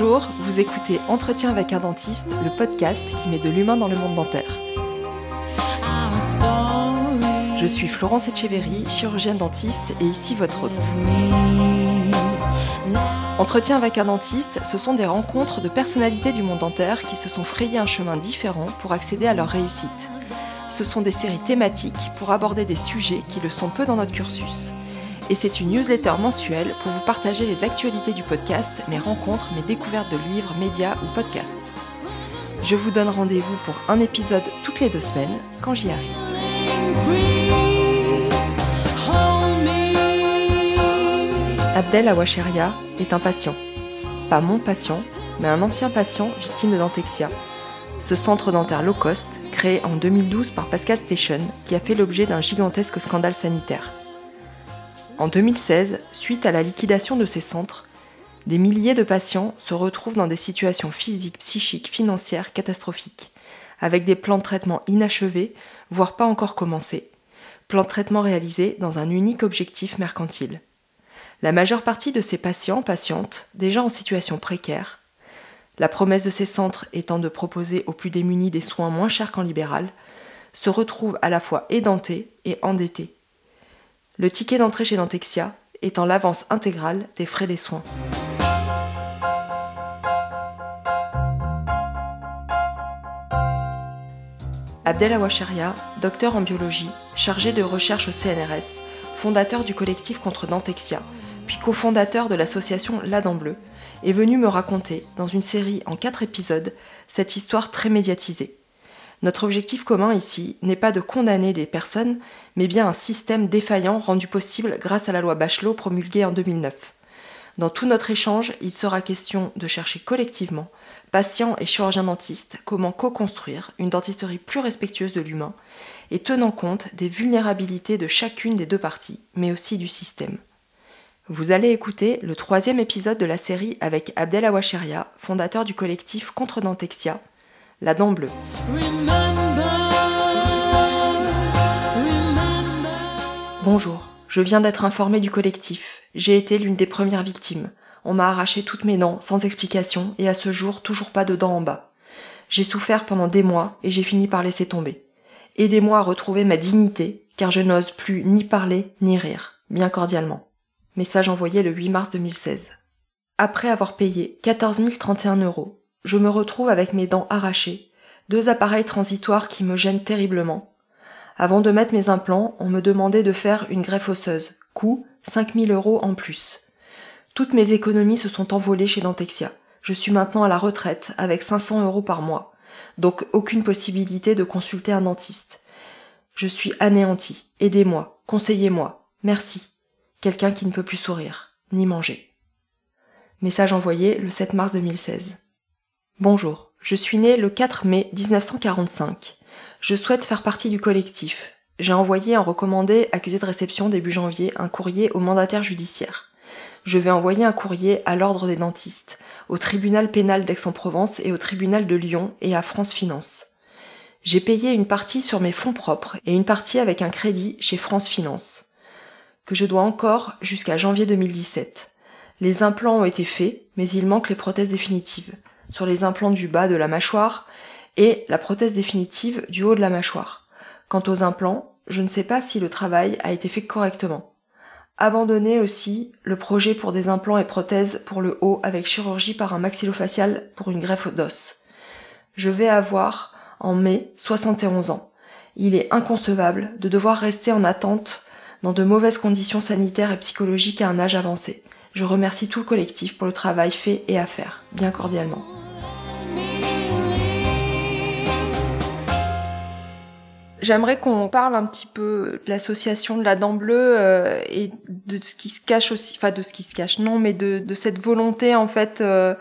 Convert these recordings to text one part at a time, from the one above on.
Bonjour, vous écoutez Entretien avec un dentiste, le podcast qui met de l'humain dans le monde dentaire. Je suis Florence Etcheverry, chirurgienne dentiste et ici votre hôte. Entretien avec un dentiste, ce sont des rencontres de personnalités du monde dentaire qui se sont frayées un chemin différent pour accéder à leur réussite. Ce sont des séries thématiques pour aborder des sujets qui le sont peu dans notre cursus et c'est une newsletter mensuelle pour vous partager les actualités du podcast, mes rencontres, mes découvertes de livres, médias ou podcasts. Je vous donne rendez-vous pour un épisode toutes les deux semaines quand j'y arrive. Abdel Awacheria est un patient. Pas mon patient, mais un ancien patient victime de dentexia. Ce centre dentaire low cost, créé en 2012 par Pascal Station, qui a fait l'objet d'un gigantesque scandale sanitaire. En 2016, suite à la liquidation de ces centres, des milliers de patients se retrouvent dans des situations physiques, psychiques, financières catastrophiques, avec des plans de traitement inachevés, voire pas encore commencés, plans de traitement réalisés dans un unique objectif mercantile. La majeure partie de ces patients, patientes, déjà en situation précaire, la promesse de ces centres étant de proposer aux plus démunis des soins moins chers qu'en libéral, se retrouvent à la fois édentés et endettés le ticket d'entrée chez Dentexia étant l'avance intégrale des frais des soins. Abdel Awacharia, docteur en biologie, chargé de recherche au CNRS, fondateur du collectif contre Dentexia, puis cofondateur de l'association La Dent Bleue, est venu me raconter, dans une série en quatre épisodes, cette histoire très médiatisée. Notre objectif commun ici n'est pas de condamner des personnes, mais bien un système défaillant rendu possible grâce à la loi Bachelot promulguée en 2009. Dans tout notre échange, il sera question de chercher collectivement, patients et chirurgiens dentistes, comment co-construire une dentisterie plus respectueuse de l'humain et tenant compte des vulnérabilités de chacune des deux parties, mais aussi du système. Vous allez écouter le troisième épisode de la série avec Abdel Awacheria, fondateur du collectif Contre Dentexia, la dent bleue. Bonjour, je viens d'être informée du collectif. J'ai été l'une des premières victimes. On m'a arraché toutes mes dents sans explication et à ce jour toujours pas de dents en bas. J'ai souffert pendant des mois et j'ai fini par laisser tomber. Aidez-moi à retrouver ma dignité car je n'ose plus ni parler ni rire, bien cordialement. Message envoyé le 8 mars 2016. Après avoir payé 14 031 euros, je me retrouve avec mes dents arrachées, deux appareils transitoires qui me gênent terriblement. Avant de mettre mes implants, on me demandait de faire une greffe osseuse. Coût 5000 euros en plus. Toutes mes économies se sont envolées chez Dentexia. Je suis maintenant à la retraite avec 500 euros par mois. Donc aucune possibilité de consulter un dentiste. Je suis anéanti. Aidez-moi. Conseillez-moi. Merci. Quelqu'un qui ne peut plus sourire, ni manger. Message envoyé le 7 mars 2016. Bonjour, je suis né le 4 mai 1945. Je souhaite faire partie du collectif. J'ai envoyé un recommandé accusé de réception début janvier un courrier au mandataire judiciaire. Je vais envoyer un courrier à l'ordre des dentistes, au tribunal pénal d'Aix-en-Provence et au tribunal de Lyon et à France Finance. J'ai payé une partie sur mes fonds propres et une partie avec un crédit chez France Finance, que je dois encore jusqu'à janvier 2017. Les implants ont été faits, mais il manque les prothèses définitives sur les implants du bas de la mâchoire et la prothèse définitive du haut de la mâchoire. Quant aux implants, je ne sais pas si le travail a été fait correctement. Abandonner aussi le projet pour des implants et prothèses pour le haut avec chirurgie par un maxillofacial pour une greffe d'os. Je vais avoir, en mai, 71 ans. Il est inconcevable de devoir rester en attente dans de mauvaises conditions sanitaires et psychologiques à un âge avancé. Je remercie tout le collectif pour le travail fait et à faire, bien cordialement. J'aimerais qu'on parle un petit peu de l'association de la dent bleue euh, et de ce qui se cache aussi, enfin de ce qui se cache, non, mais de, de cette volonté en fait euh,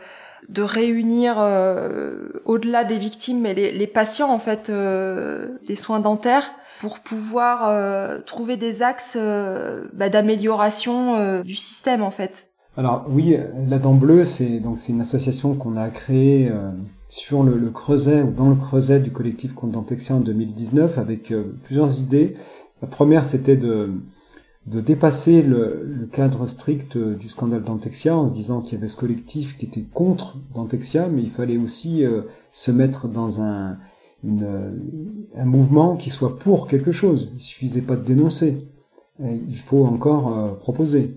de réunir euh, au-delà des victimes, mais les, les patients en fait des soins dentaires pour pouvoir trouver des axes bah, d'amélioration du système en fait. Alors oui, la dent bleue, c'est donc c'est une association qu'on a créée sur le, creuset ou dans le creuset du collectif contre Dentexia en 2019 avec euh, plusieurs idées. La première, c'était de de dépasser le, cadre strict du scandale Dantexia en se disant qu'il y avait ce collectif qui était contre Dantexia, mais il fallait aussi euh, se mettre dans un, mouvement qui soit pour quelque chose. Il suffisait pas de dénoncer. il faut encore euh, proposer.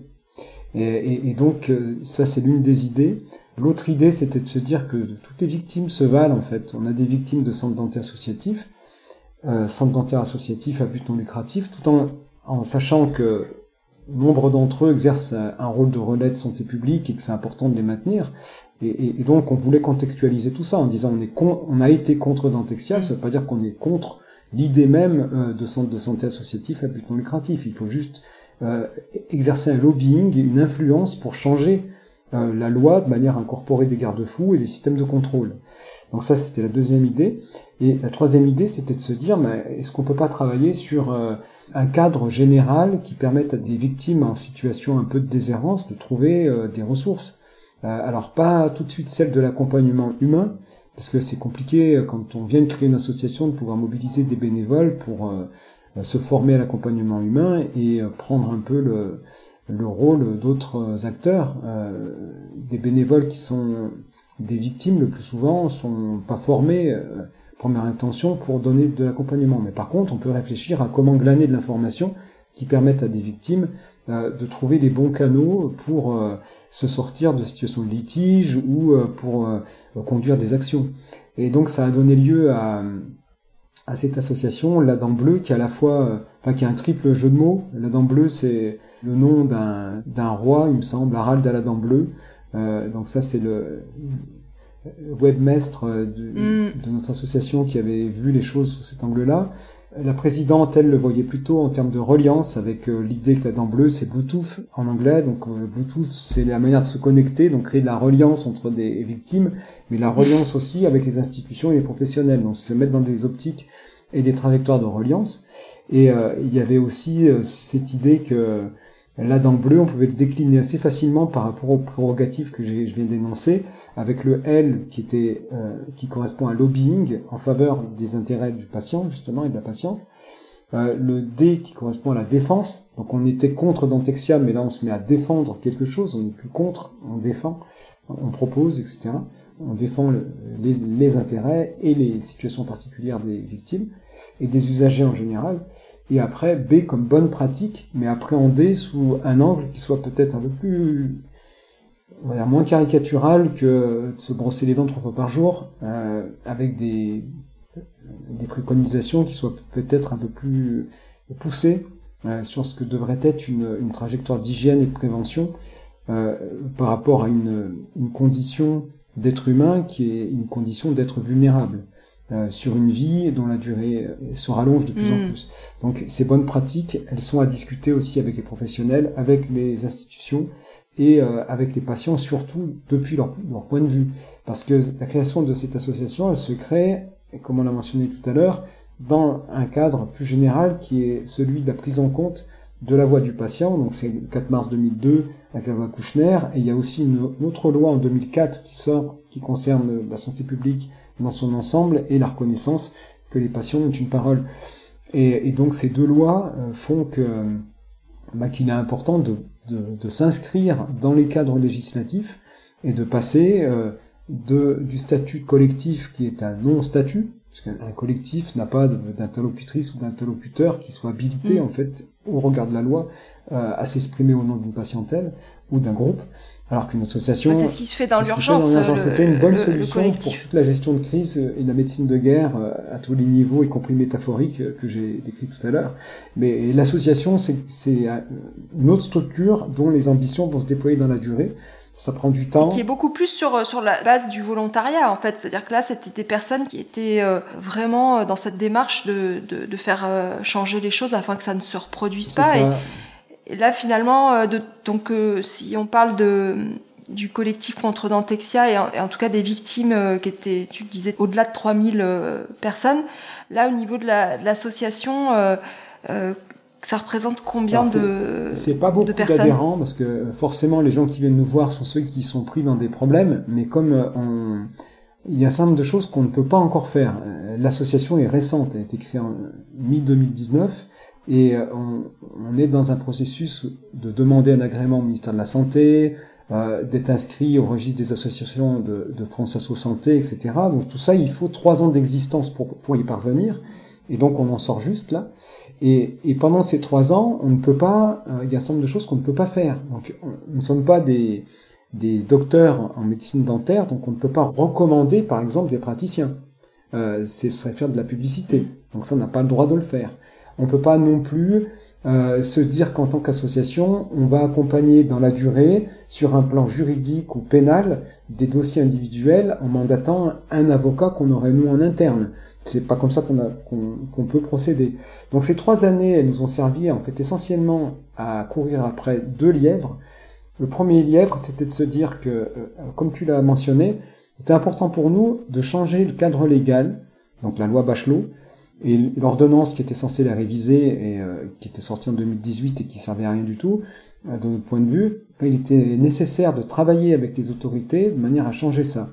Et, donc ça c'est l'une des idées. L'autre idée c'était de se dire que toutes les victimes se valent en fait. On a des victimes de centres dentaires associatifs, euh, centres dentaires associatifs à but non lucratif, tout en en sachant que nombre d'entre eux exercent un rôle de relais de santé publique et que c'est important de les maintenir. Et, donc on voulait contextualiser tout ça en disant on, est on a été contre Dentexia, ça ne veut pas dire qu'on est contre l'idée même euh, de centre de santé associatif à but non lucratif. Il faut juste euh, exercer un lobbying et une influence pour changer euh, la loi de manière à incorporer des garde-fous et des systèmes de contrôle. Donc ça, c'était la deuxième idée. Et la troisième idée, c'était de se dire, est-ce qu'on peut pas travailler sur euh, un cadre général qui permette à des victimes en situation un peu de déshérence de trouver euh, des ressources? Alors pas tout de suite celle de l'accompagnement humain, parce que c'est compliqué quand on vient de créer une association de pouvoir mobiliser des bénévoles pour se former à l'accompagnement humain et prendre un peu le, le rôle d'autres acteurs, euh, des bénévoles qui sont des victimes le plus souvent sont pas formés euh, première intention pour donner de l'accompagnement. Mais par contre, on peut réfléchir à comment glaner de l'information qui permettent à des victimes euh, de trouver les bons canaux pour se sortir de situations de litige ou pour conduire des actions. Et donc ça a donné lieu à, à cette association, la Dent Bleue, qui a à la fois, euh, enfin, qui a un triple jeu de mots. La Dent Bleue, c'est le nom d'un, d'un roi, il me semble, Harald à la Dent Bleue. Euh, donc ça, c'est le webmestre de, mm. de notre association qui avait vu les choses sous cet angle-là. La présidente, elle, le voyait plutôt en termes de reliance, avec euh, l'idée que la dent bleue, c'est Bluetooth en anglais. Donc euh, Bluetooth, c'est la manière de se connecter, donc créer de la reliance entre des victimes, mais la reliance aussi avec les institutions et les professionnels. Donc se mettre dans des optiques et des trajectoires de reliance. Et euh, il y avait aussi cette idée que Là, dans le bleu, on pouvait le décliner assez facilement par rapport aux prérogatives que je viens d'énoncer, avec le L qui était euh, qui correspond à lobbying en faveur des intérêts du patient justement et de la patiente, euh, le D qui correspond à la défense. Donc on était contre Dentexia, mais là on se met à défendre quelque chose, on n'est plus contre, on défend, on propose, etc. On défend les, intérêts et les situations particulières des victimes et des usagers en général. Et après B comme bonne pratique, mais appréhendée sous un angle qui soit peut-être un peu plus, on moins caricatural que de se brosser les dents trois fois par jour, euh, avec des, préconisations qui soient peut-être un peu plus poussées euh, sur ce que devrait être une, trajectoire d'hygiène et de prévention euh, par rapport à une condition d'être humain qui est une condition d'être vulnérable. Euh, sur une vie dont la durée euh, se rallonge de plus en mm. plus. Donc ces bonnes pratiques, elles sont à discuter aussi avec les professionnels, avec les institutions et euh, avec les patients, surtout depuis leur, leur, point de vue. Parce que la création de cette association, elle se crée, comme on l'a mentionné tout à l'heure, dans un cadre plus général qui est celui de la prise en compte de la voix du patient, donc c'est le 4 mars 2002 avec la loi Kouchner, et il y a aussi une, autre loi en 2004 qui sort, qui concerne la santé publique dans son ensemble et la reconnaissance que les patients ont une parole. Et, donc ces deux lois euh, font que bah, qu'il est important de, de, s'inscrire dans les cadres législatifs et de passer euh, de, du statut collectif qui est un non-statut, parce qu'un collectif n'a pas d'interlocutrice ou d'interlocuteur qui soit habilité mm. en fait au regard de la loi euh, à s'exprimer au nom d'une patientèle ou d'un groupe, alors qu'une association... c'est ce qui se fait dans l'urgence. C'était une bonne solution pour toute la gestion de crise et la médecine de guerre euh, à tous les niveaux, y compris métaphorique, euh, que j'ai décrit tout à l'heure. Mais l'association, c'est une autre structure dont les ambitions vont se déployer dans la durée ça prend du temps. Qui est beaucoup plus sur, euh, sur la base du volontariat, en fait. C'est-à-dire que là, c'était des personnes qui étaient euh, vraiment euh, dans cette démarche de, de, de, faire changer les choses afin que ça ne se reproduise pas. Et, là, finalement, de, donc, si on parle de du collectif contre Dentexia et en, tout cas des victimes qui étaient, tu disais, au-delà de 3000 personnes, là, au niveau de l'association, ça représente combien de C'est pas beaucoup d'adhérents parce que forcément les gens qui viennent nous voir sont ceux qui sont pris dans des problèmes, mais comme euh, on... il y a un certain nombre de choses qu'on ne peut pas encore faire. l'association est récente, elle a été créée en mi-2019 et on, on, est dans un processus de demander un agrément au ministère de la Santé, euh, d'être inscrit au registre des associations de, de France Asso Santé, etc. Donc tout ça, il faut trois ans d'existence pour, pour y parvenir. Et donc on en sort juste là. Et, pendant ces trois ans, on ne peut pas, euh, il y a un certain nombre de choses qu'on ne peut pas faire. Donc on ne sommes pas des, des docteurs en médecine dentaire, donc on ne peut pas recommander par exemple des praticiens. Euh, ce serait faire de la publicité. Donc ça, on n'a pas le droit de le faire. On peut pas non plus euh, se dire qu'en tant qu'association, on va accompagner dans la durée, sur un plan juridique ou pénal, des dossiers individuels en mandatant un avocat qu'on aurait nous en interne. C'est pas comme ça qu'on qu'on peut procéder. Donc ces trois années, elles nous ont servi en fait essentiellement à courir après deux lièvres. Le premier lièvre, c'était de se dire que, euh, comme tu l'as mentionné, c'était important pour nous de changer le cadre légal, donc la loi Bachelot, et l'ordonnance qui était censée la réviser et euh, qui était sortie en 2018 et qui servait à rien du tout, euh, de notre point de vue, il était nécessaire de travailler avec les autorités de manière à changer ça.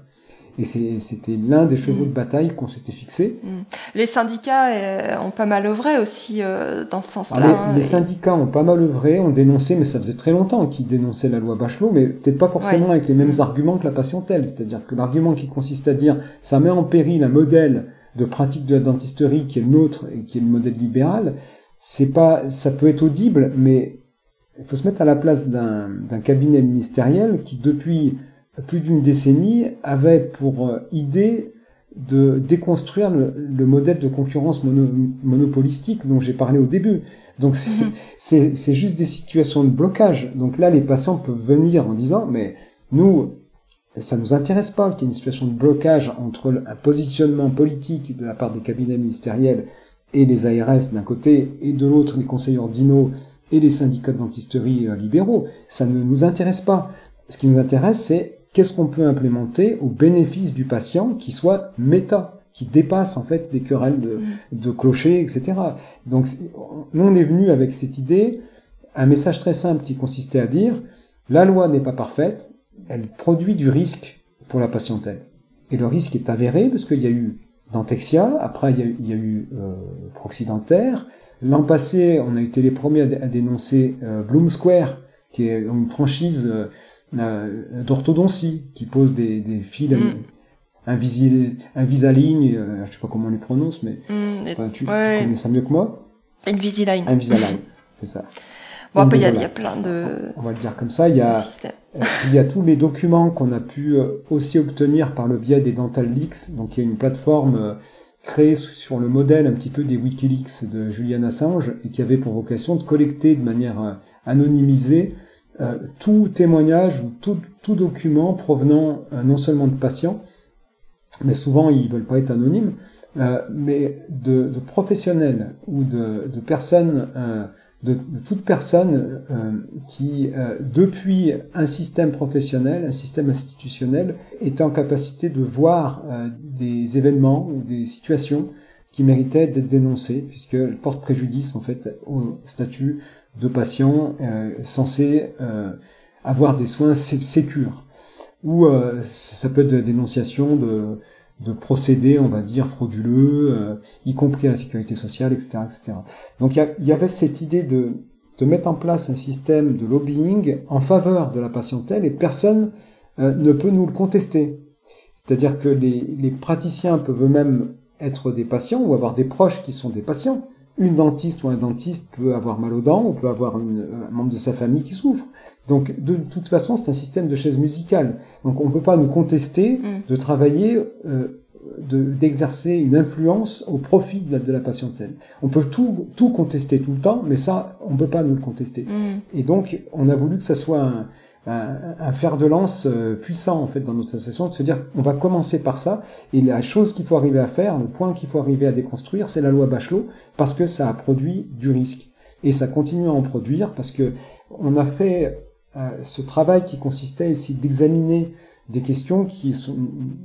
Et c'était l'un des chevaux de mm. bataille qu'on s'était fixé. Mm. Les syndicats euh, ont pas mal œuvré aussi dans ce sens-là. Ah, les, syndicats ont pas mal œuvré, ont dénoncé, mais ça faisait très longtemps qu'ils dénonçaient la loi Bachelot, mais peut-être pas forcément avec les mêmes mm. arguments que la patientèle. C'est-à-dire que l'argument qui consiste à dire ça met en péril un modèle de pratique de la dentisterie qui est le nôtre et qui est le modèle libéral, c'est pas, ça peut être audible, mais il faut se mettre à la place d'un cabinet ministériel qui, depuis plus d'une décennie, avait pour euh, idée de déconstruire le, modèle de concurrence monopolistique dont j'ai parlé au début. Donc mhm. c'est juste des situations de blocage. Donc là, les patients peuvent venir en disant, mais nous, ça nous intéresse pas qu'il y ait une situation de blocage entre un positionnement politique de la part des cabinets ministériels et les ARS d'un côté, et de l'autre les conseils ordinaux et les syndicats de dentisterie euh, libéraux. Ça ne nous intéresse pas. Ce qui nous intéresse, c'est qu'est-ce qu'on peut implémenter au bénéfice du patient qui soit méta, qui dépasse en fait les querelles de, mmh. de clocher, etc. Donc nous on est venu avec cette idée, un message très simple qui consistait à dire la loi n'est pas parfaite, elle produit du risque pour la patientèle. Et le risque est avéré parce qu'il y a eu Dentexia, après il y a, eu euh, Proxydentaire. L'an passé, on a été les premiers à, dénoncer euh, Bloom Square, qui est une franchise euh, d'orthodontie, qui pose des, des fils mm. Invisalign, euh, je sais pas comment on les prononce, mais mm, tu, connais ça mieux que moi. Invisalign. Invisalign, c'est ça. Bon, après, il y, a plein de. On va le dire comme ça. Il y a, il y a tous les documents qu'on a pu euh, aussi obtenir par le biais des Dental Leaks. Donc, il y a une plateforme euh, créée sur le modèle un petit peu des WikiLeaks de Julian Assange et qui avait pour vocation de collecter de manière euh, anonymisée tout témoignage ou tout, tout document provenant non seulement de patients, mais souvent ils veulent pas être anonymes, mais de, de, professionnels ou de, de personnes de, toute personne euh, qui, euh, depuis un système professionnel, un système institutionnel, est en capacité de voir euh, des événements ou des situations qui méritaient d'être dénoncées, puisqu'elles portent préjudice en fait au statut de patient censé avoir des soins sécures. Ou ça peut être dénonciation de de procédés, on va dire, frauduleux, euh, y compris à la sécurité sociale, etc. etc. Donc il y, avait cette idée de, de mettre en place un système de lobbying en faveur de la patientèle et personne euh, ne peut nous le contester. C'est-à-dire que les, les praticiens peuvent eux-mêmes être des patients ou avoir des proches qui sont des patients. Une dentiste ou un dentiste peut avoir mal aux dents ou peut avoir une, un membre de sa famille qui souffre. Donc de toute façon, c'est un système de chaise musicale. Donc on ne peut pas nous contester mm. de travailler, euh, d'exercer une influence au profit de la, de la, patientèle. On peut tout, tout contester tout le temps, mais ça, on ne peut pas nous le contester. Mm. Et donc, on a voulu que ça soit un, un, fer de lance euh, puissant en fait dans notre association, de se dire on va commencer par ça. Et la chose qu'il faut arriver à faire, le point qu'il faut arriver à déconstruire, c'est la loi Bachelot parce que ça a produit du risque. Et ça continue à en produire parce que on a fait ce travail qui consistait essayer d'examiner des questions qui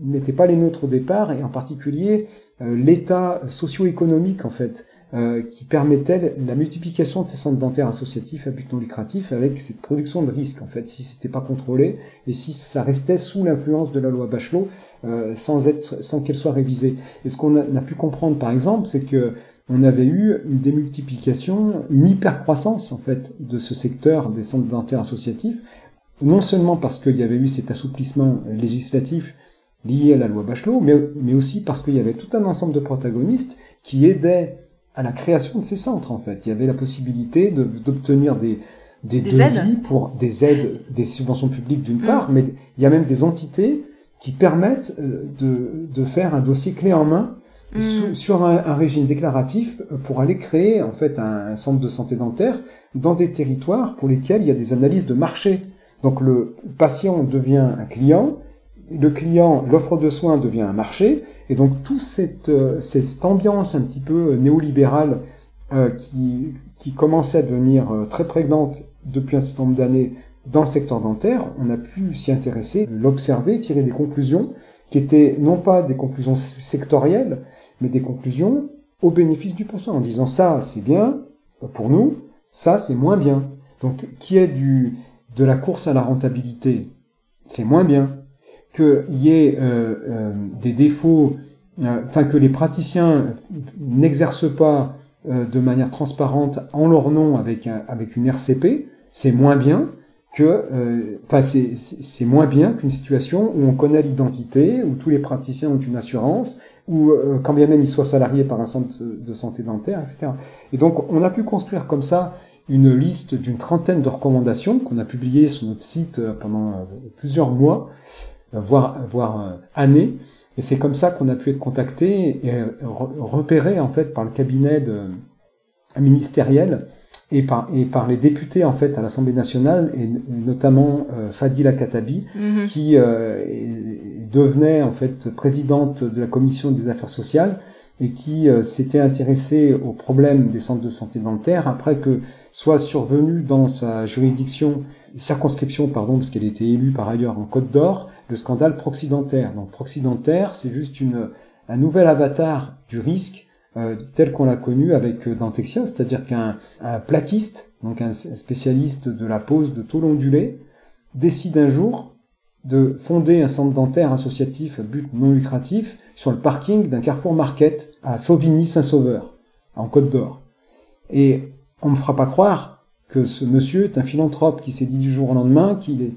n'étaient pas les nôtres au départ, et en particulier euh, l'état socio-économique en fait, euh, qui permettait la multiplication de ces centres dentaires associatifs à but non lucratif avec cette production de risques en fait, si c'était pas contrôlé et si ça restait sous l'influence de la loi Bachelot euh, sans être, sans qu'elle soit révisée. Et ce qu'on a, a, pu comprendre par exemple, c'est que on avait eu une démultiplication, une hypercroissance en fait de ce secteur des centres dentaires associatifs, non seulement parce qu'il y avait eu cet assouplissement législatif lié à la loi Bachelot, mais, mais aussi parce qu'il y avait tout un ensemble de protagonistes qui aidaient à la création de ces centres, en fait. Il y avait la possibilité d'obtenir des, des, des devis pour des aides, des subventions publiques d'une mm. part, mais il y a même des entités qui permettent euh, de, de faire un dossier clé en main mm. sur un, un, régime déclaratif pour aller créer en fait un, un, centre de santé dentaire dans des territoires pour lesquels il y a des analyses de marché donc le patient devient un client, le client, l'offre de soins devient un marché, et donc toute cette, euh, ambiance un petit peu néolibérale euh, qui, qui commençait à devenir euh, très prégnante depuis un certain nombre d'années dans le secteur dentaire, on a pu s'y intéresser, l'observer, tirer des conclusions qui étaient non pas des conclusions sectorielles, mais des conclusions au bénéfice du patient, en disant ça c'est bien pour nous, ça c'est moins bien. Donc qui est du de la course à la rentabilité, c'est moins bien. Qu'il y ait euh, euh, des défauts, euh, enfin que les praticiens n'exercent pas de manière transparente en leur nom avec, une RCP, c'est moins bien c'est moins bien qu'une situation où on connaît l'identité, où tous les praticiens ont une assurance, ou quand bien même ils soient salariés par un centre de santé dentaire, etc. Et donc on a pu construire comme ça une liste d'une trentaine de recommandations qu'on a publiées sur notre site euh, pendant euh, plusieurs mois, euh, voire, voire années. Et c'est comme ça qu'on a pu être contacté et repéré en fait par le cabinet de, ministériel et par, et par les députés en fait à l'Assemblée nationale et, notamment Fadila Katabi mhm. qui devenait en fait présidente de la commission des affaires sociales et qui euh, s'était intéressé au problème des centres de santé dentaire après que soit survenu dans sa juridiction, circonscription, pardon, parce qu'elle était élue par ailleurs en Côte d'Or, le scandale proxydentaire. Donc proxydentaire, c'est juste une, un nouvel avatar du risque euh, tel qu'on l'a connu avec euh, Dentexia, c'est-à-dire qu'un plaquiste, donc un spécialiste de la pose de tôle ondulée, décide un jour de fonder un centre dentaire associatif à but non lucratif sur le parking d'un Carrefour Market à Sauvigny-Saint-Sauveur, en Côte d'Or. Et on ne me fera pas croire que ce monsieur est un philanthrope qui s'est dit du jour au lendemain qu'il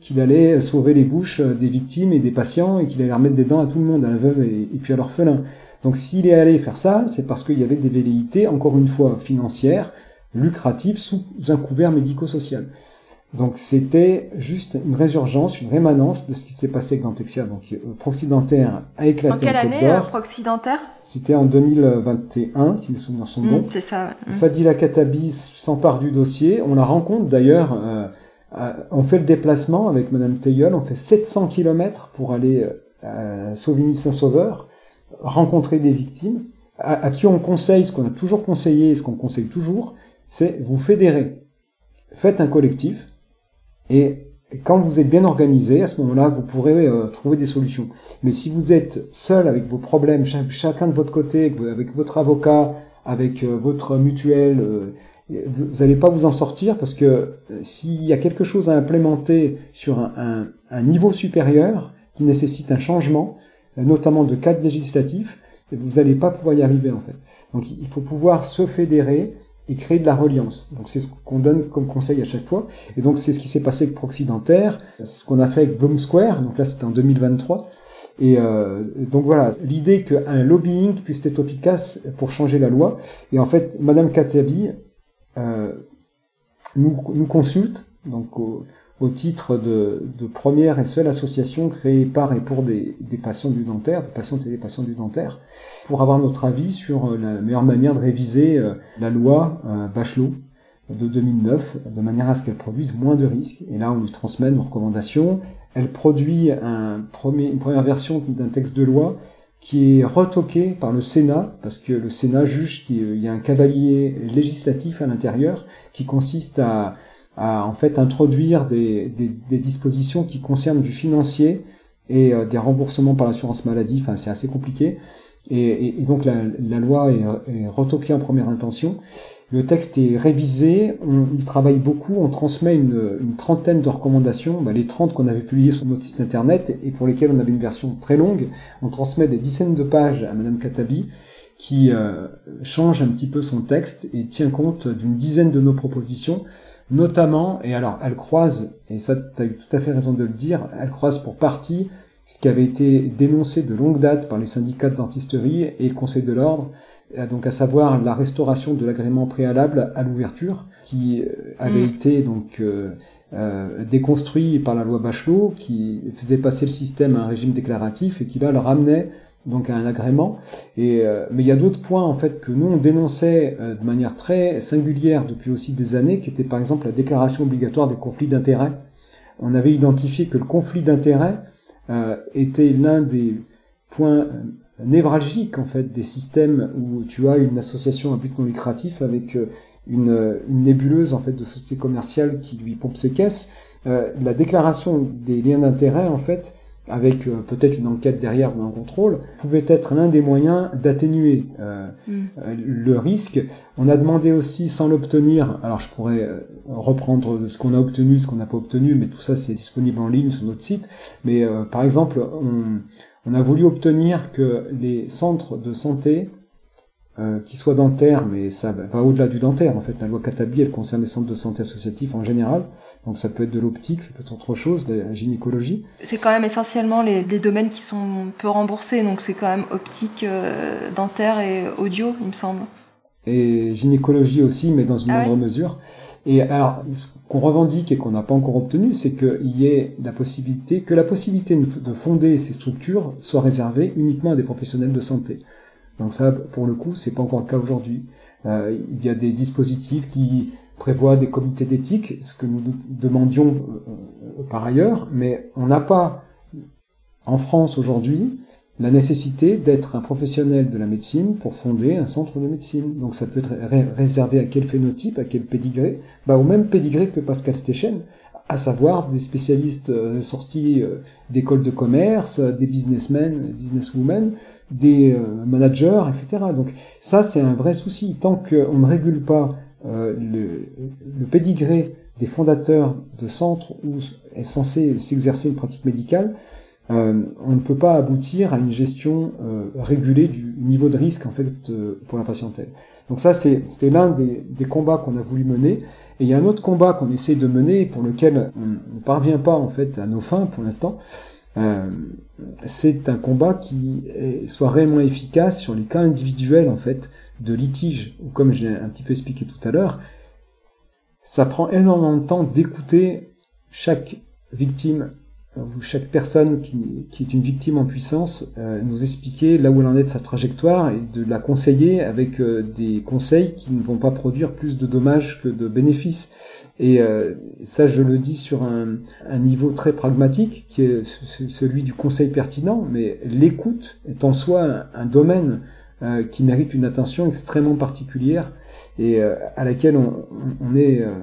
qu'il allait sauver les bouches des victimes et des patients et qu'il allait remettre des dents à tout le monde, à la veuve et, puis à l'orphelin. Donc s'il est allé faire ça, c'est parce qu'il y avait des velléités, encore une fois, financières, lucratives, sous un couvert médico-social. Donc c'était juste une résurgence, une rémanence de ce qui s'est passé avec Dentexia. Donc euh, Proxy Dentaire a éclaté en quelle année, euh, Proxy Dentaire C'était en 2021, si mes souvenirs sont bons. Mmh, c'est ça. Mmh. Fadila Katabi s'empare du dossier. On la rencontre d'ailleurs. Euh, on fait le déplacement avec Madame Teilleul. On fait 700 km pour aller à Sauvigny-Saint-Sauveur, rencontrer les victimes, à, à qui on conseille, ce qu'on a toujours conseillé, ce qu'on conseille toujours, c'est vous fédérer. Faites un collectif, et quand vous êtes bien organisé, à ce moment-là, vous pourrez euh, trouver des solutions. Mais si vous êtes seul avec vos problèmes, chacun de votre côté, avec votre avocat, avec euh, votre mutuelle, euh, vous n'allez pas vous en sortir parce que s'il y a quelque chose à implémenter sur un, un, niveau supérieur qui nécessite un changement, notamment de cadre législatif, vous n'allez pas pouvoir y arriver en fait. Donc il faut pouvoir se fédérer, et créer de la reliance. Donc c'est ce qu'on donne comme conseil à chaque fois. Et donc c'est ce qui s'est passé avec Proxy Dentaire, c'est ce qu'on a fait avec Boom Square, donc là c'était en 2023. Et euh, donc voilà, l'idée qu'un lobbying puisse être efficace pour changer la loi. Et en fait, Madame Katabi euh, nous, nous consulte, donc au, titre de, première et seule association créée par et pour des, patients du dentaire, des patientes et des patients du dentaire, pour avoir notre avis sur euh, la meilleure manière de réviser euh, la loi euh, Bachelot de 2009, de manière à ce qu'elle produise moins de risques. Et là, on lui transmet nos recommandations. Elle produit une première version d'un texte de loi qui est retoqué par le Sénat, parce que le Sénat juge qu'il y a un cavalier législatif à l'intérieur qui consiste à à en fait introduire des, des, dispositions qui concernent du financier et des remboursements par l'assurance maladie. Enfin, c'est assez compliqué. Et, et, donc la, la loi est, retoquée en première intention. Le texte est révisé, on travaille beaucoup, on transmet une, une trentaine de recommandations, bah, les 30 qu'on avait publiées sur notre site internet et pour lesquelles on avait une version très longue. On transmet des dizaines de pages à Madame Katabi qui euh, change un petit peu son texte et tient compte d'une dizaine de nos propositions, notamment, et alors elle croise, et ça tu as eu tout à fait raison de le dire, elle croise pour partie ce qui avait été dénoncé de longue date par les syndicats de dentisterie et le Conseil de l'ordre, euh, donc à savoir la restauration de l'agrément préalable à l'ouverture, qui euh, avait mm. été donc euh, euh, déconstruit par la loi Bachelot, qui faisait passer le système à un régime déclaratif et qui là le ramenait donc à un agrément. Et mais il y a d'autres points en fait que nous on dénonçait de manière très singulière depuis aussi des années, qui était par exemple la déclaration obligatoire des conflits d'intérêts. On avait identifié que le conflit d'intérêts euh, était l'un des points névralgiques en fait des systèmes où tu as une association à but non lucratif avec euh, une, nébuleuse en fait de société commerciale qui lui pompe ses caisses. Euh, la déclaration des liens d'intérêt en fait avec euh, peut-être une enquête derrière ou un contrôle, pouvait être l'un des moyens d'atténuer euh, mm. euh, le risque. On a demandé aussi, sans l'obtenir, alors je pourrais reprendre ce qu'on a obtenu, ce qu'on n'a pas obtenu, mais tout ça c'est disponible en ligne sur notre site. Mais par exemple, on, on a voulu obtenir que les centres de santé euh, qui soit dentaire, mais ça va au-delà du dentaire. En fait, la loi Katabi, elle concerne les centres de santé associatifs en général. Donc ça peut être de l'optique, ça peut être autre chose, la gynécologie. C'est quand même essentiellement les, les, domaines qui sont peu remboursés. Donc c'est quand même optique, euh, dentaire et audio, il me semble. Et gynécologie aussi, mais dans une ah moindre mesure. Et alors, ce qu'on revendique et qu'on n'a pas encore obtenu, c'est qu'il y ait la possibilité, que la possibilité de fonder ces structures soit réservée uniquement à des professionnels de santé. Donc ça, pour le coup, c'est pas encore le cas aujourd'hui. Euh, il y a des dispositifs qui prévoient des comités d'éthique, ce que nous demandions euh, par ailleurs, mais on n'a pas en France aujourd'hui la nécessité d'être un professionnel de la médecine pour fonder un centre de médecine. Donc ça peut être réservé à quel phénotype, à quel pédigré bah, Au même pédigré que Pascal Stechen, à savoir des spécialistes euh, sortis euh, d'écoles de commerce, euh, des businessmen, businesswomen, des managers, etc. Donc ça, c'est un vrai souci. Tant qu'on ne régule pas le, le pédigré des fondateurs de centres où est censé s'exercer une pratique médicale, euh, on ne peut pas aboutir à une gestion euh, régulée du niveau de risque en fait euh, pour la patientèle. Donc ça c'était l'un des, combats qu'on a voulu mener. Et il y a un autre combat qu'on essaie de mener pour lequel on ne parvient pas en fait à nos fins pour l'instant. c'est un combat qui soit réellement efficace sur les cas individuels en fait de litige. Comme je l'ai un petit peu expliqué tout à l'heure, ça prend énormément de temps d'écouter chaque victime où chaque personne qui, est une victime en puissance euh, nous expliquer là où elle en est de sa trajectoire et de la conseiller avec euh, des conseils qui ne vont pas produire plus de dommages que de bénéfices. Et euh, ça, je le dis sur un, niveau très pragmatique, qui est celui du conseil pertinent, mais l'écoute est en soi un, domaine qui mérite une attention extrêmement particulière et à laquelle on, est euh,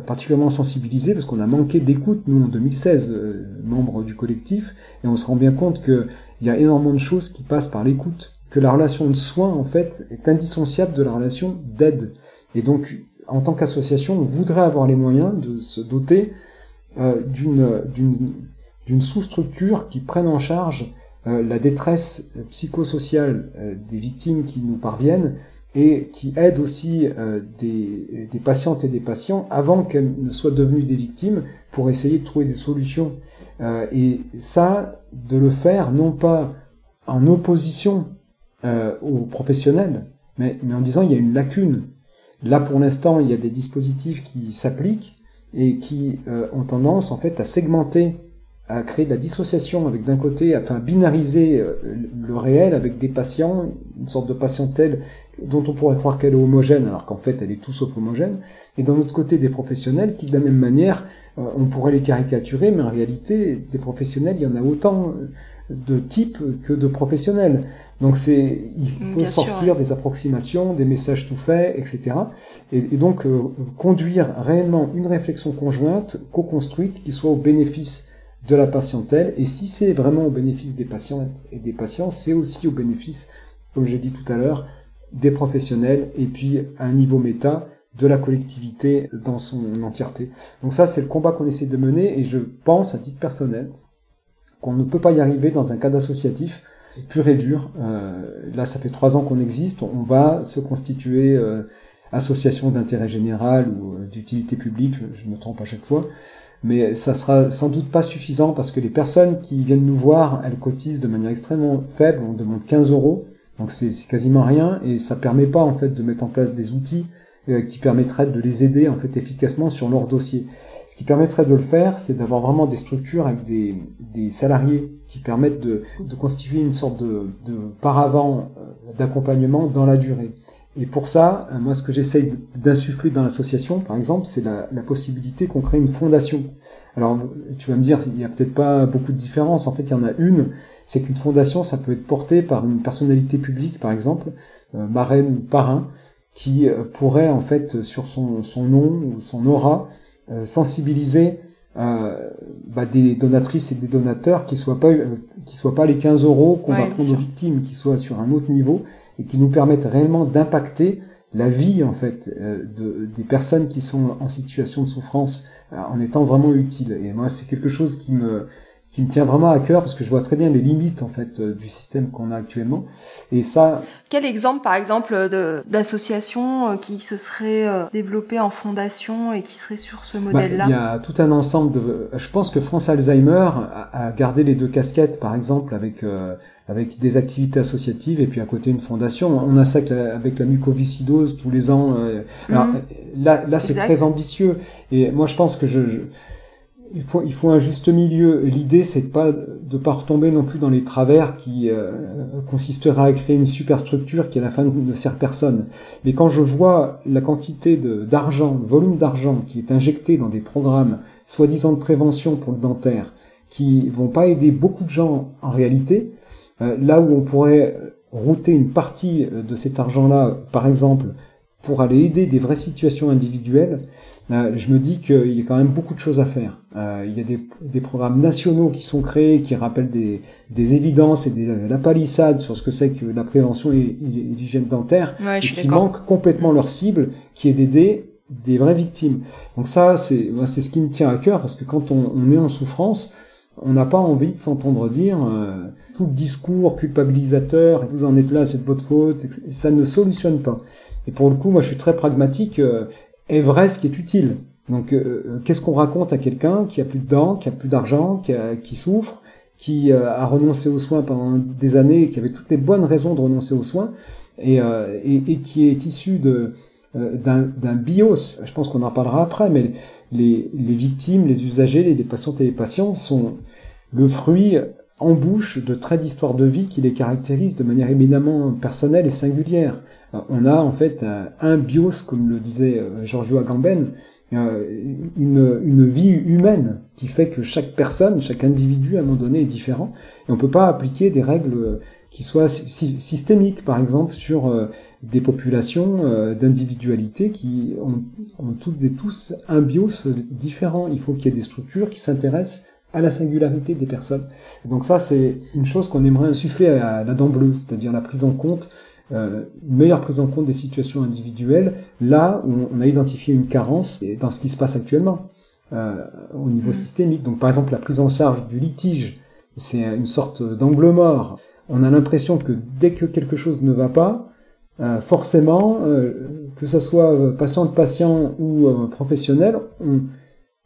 particulièrement sensibilisé parce qu'on a manqué d'écoute, nous, en 2016, euh, membres du collectif, et on se rend bien compte qu'il y a énormément de choses qui passent par l'écoute, que la relation de soins, en fait, est indissociable de la relation d'aide. Et donc, en tant qu'association, on voudrait avoir les moyens de se doter euh, d'une sous-structure qui prenne en charge euh, la détresse psychosociale des victimes qui nous parviennent et qui aide aussi euh, des, des, patientes et des patients avant qu'elles ne soient devenues des victimes pour essayer de trouver des solutions. Euh, et ça, de le faire non pas en opposition euh, aux professionnels, mais, mais en disant il y a une lacune. Là, pour l'instant, il y a des dispositifs qui s'appliquent et qui ont tendance en fait à segmenter à créer de la dissociation avec d'un côté, enfin binariser euh, le réel avec des patients, une sorte de patientèle dont on pourrait croire qu'elle est homogène alors qu'en fait elle est tout sauf homogène, et d'un autre côté des professionnels qui de la même manière euh, on pourrait les caricaturer, mais en réalité des professionnels il y en a autant de types que de professionnels. Donc c'est il mm, faut sortir des approximations, des messages tout faits, etc. Et, donc euh, conduire réellement une réflexion conjointe, co-construite, qui soit au bénéfice de la patientèle. Et si c'est vraiment au bénéfice des patientes et des patients, c'est aussi au bénéfice, comme j'ai dit tout à l'heure, des professionnels et puis à un niveau méta de la collectivité dans son entièreté. Donc ça, c'est le combat qu'on essaie de mener et je pense, à titre personnel, qu'on ne peut pas y arriver dans un cadre associatif pur et dur. Euh, là, ça fait trois ans qu'on existe, on va se constituer euh, association d'intérêt général ou euh, d'utilité publique, je me trompe à chaque fois, mais ça sera sans doute pas suffisant parce que les personnes qui viennent nous voir, elles cotisent de manière extrêmement faible, on demande 15 euros, donc c'est quasiment rien et ça permet pas en fait de mettre en place des outils euh, qui permettraient de les aider en fait efficacement sur leur dossier. Ce qui permettrait de le faire, c'est d'avoir vraiment des structures avec des, salariés qui permettent de, constituer une sorte de, de paravent euh, d'accompagnement dans la durée. Et pour ça, euh, moi, ce que j'essaye d'insuffler dans l'association, par exemple, c'est la, la, possibilité qu'on crée une fondation. Alors, tu vas me dire, il n'y a peut-être pas beaucoup de différence. En fait, il y en a une. C'est qu'une fondation, ça peut être porté par une personnalité publique, par exemple, euh, marraine ou parrain, qui euh, pourrait, en fait, sur son, son nom ou son aura, euh, sensibiliser bah, des donatrices et des donateurs qui soient pas qui soient pas les 15 euros qu'on va prendre aux victimes, qui soient sur un autre niveau et qui nous permettent réellement d'impacter la vie en fait euh, de, des personnes qui sont en situation de souffrance euh, en étant vraiment utiles. Et moi, c'est quelque chose qui me qui me tient vraiment à cœur parce que je vois très bien les limites en fait euh, du système qu'on a actuellement. Et ça. Quel exemple, par exemple, d'associations euh, qui se seraient euh, développées en fondation et qui seraient sur ce bah, modèle-là Il y a tout un ensemble de. Je pense que France Alzheimer a, gardé les deux casquettes, par exemple, avec avec des activités associatives et puis à côté une fondation. On a ça avec la mucoviscidose tous les ans. Alors mhm. là, là, c'est très ambitieux. Et moi, je pense que je, je il faut, il faut un juste milieu. L'idée, c'est pas de pas retomber non plus dans les travers qui euh, consistera à créer une superstructure qui à la fin ne sert personne. Mais quand je vois la quantité d'argent, le volume d'argent qui est injecté dans des programmes soi-disant de prévention pour le dentaire, qui vont pas aider beaucoup de gens en réalité, euh, là où on pourrait router une partie de cet argent-là, par exemple, pour aller aider des vraies situations individuelles, euh, je me dis qu'il y a quand même beaucoup de choses à faire. Euh, il y a des, des, programmes nationaux qui sont créés, qui rappellent des, des évidences et des, la palissade sur ce que c'est que la prévention et, l'hygiène dentaire, et qui manquent complètement leur cible, qui est d'aider des vraies victimes. Donc ça, c'est c'est ce qui me tient à cœur, parce que quand on, on est en souffrance, on n'a pas envie de s'entendre dire euh, tout le discours culpabilisateur, vous en êtes là, c'est de votre faute, ça ne solutionne pas. Et pour le coup, moi, je suis très pragmatique. Euh, est vrai ce qui est utile. Donc, euh, euh, qu'est-ce qu'on raconte à quelqu'un qui a plus de dents, qui a plus d'argent, qui, qui, souffre, qui euh, a renoncé aux soins pendant des années, qui avait toutes les bonnes raisons de renoncer aux soins, et, et, et qui est issu de d'un bios. Je pense qu'on en parlera après, mais les, les victimes, les usagers, les, les patientes et les patients sont le fruit en bouche de traits d'histoire de vie qui les caractérisent de manière éminemment personnelle et singulière. Euh, on a en fait un, bios, comme le disait euh, Giorgio Agamben, euh, une, une, vie humaine qui fait que chaque personne, chaque individu à un moment donné est différent. Et on peut pas appliquer des règles qui soient systémiques, par exemple, sur des populations d'individualité qui ont, ont toutes et tous un bios différent. Il faut qu'il y ait des structures qui s'intéressent à la singularité des personnes. donc ça, c'est une chose qu'on aimerait insuffler à la dent bleue, c'est-à-dire la prise en compte, euh, une meilleure prise en compte des situations individuelles, là où on a identifié une carence dans ce qui se passe actuellement euh, au niveau mmh. systémique. Donc par exemple, la prise en charge du litige, c'est une sorte d'angle mort. On a l'impression que dès que quelque chose ne va pas, euh, forcément, euh, que ce soit patient de patient ou professionnel, on,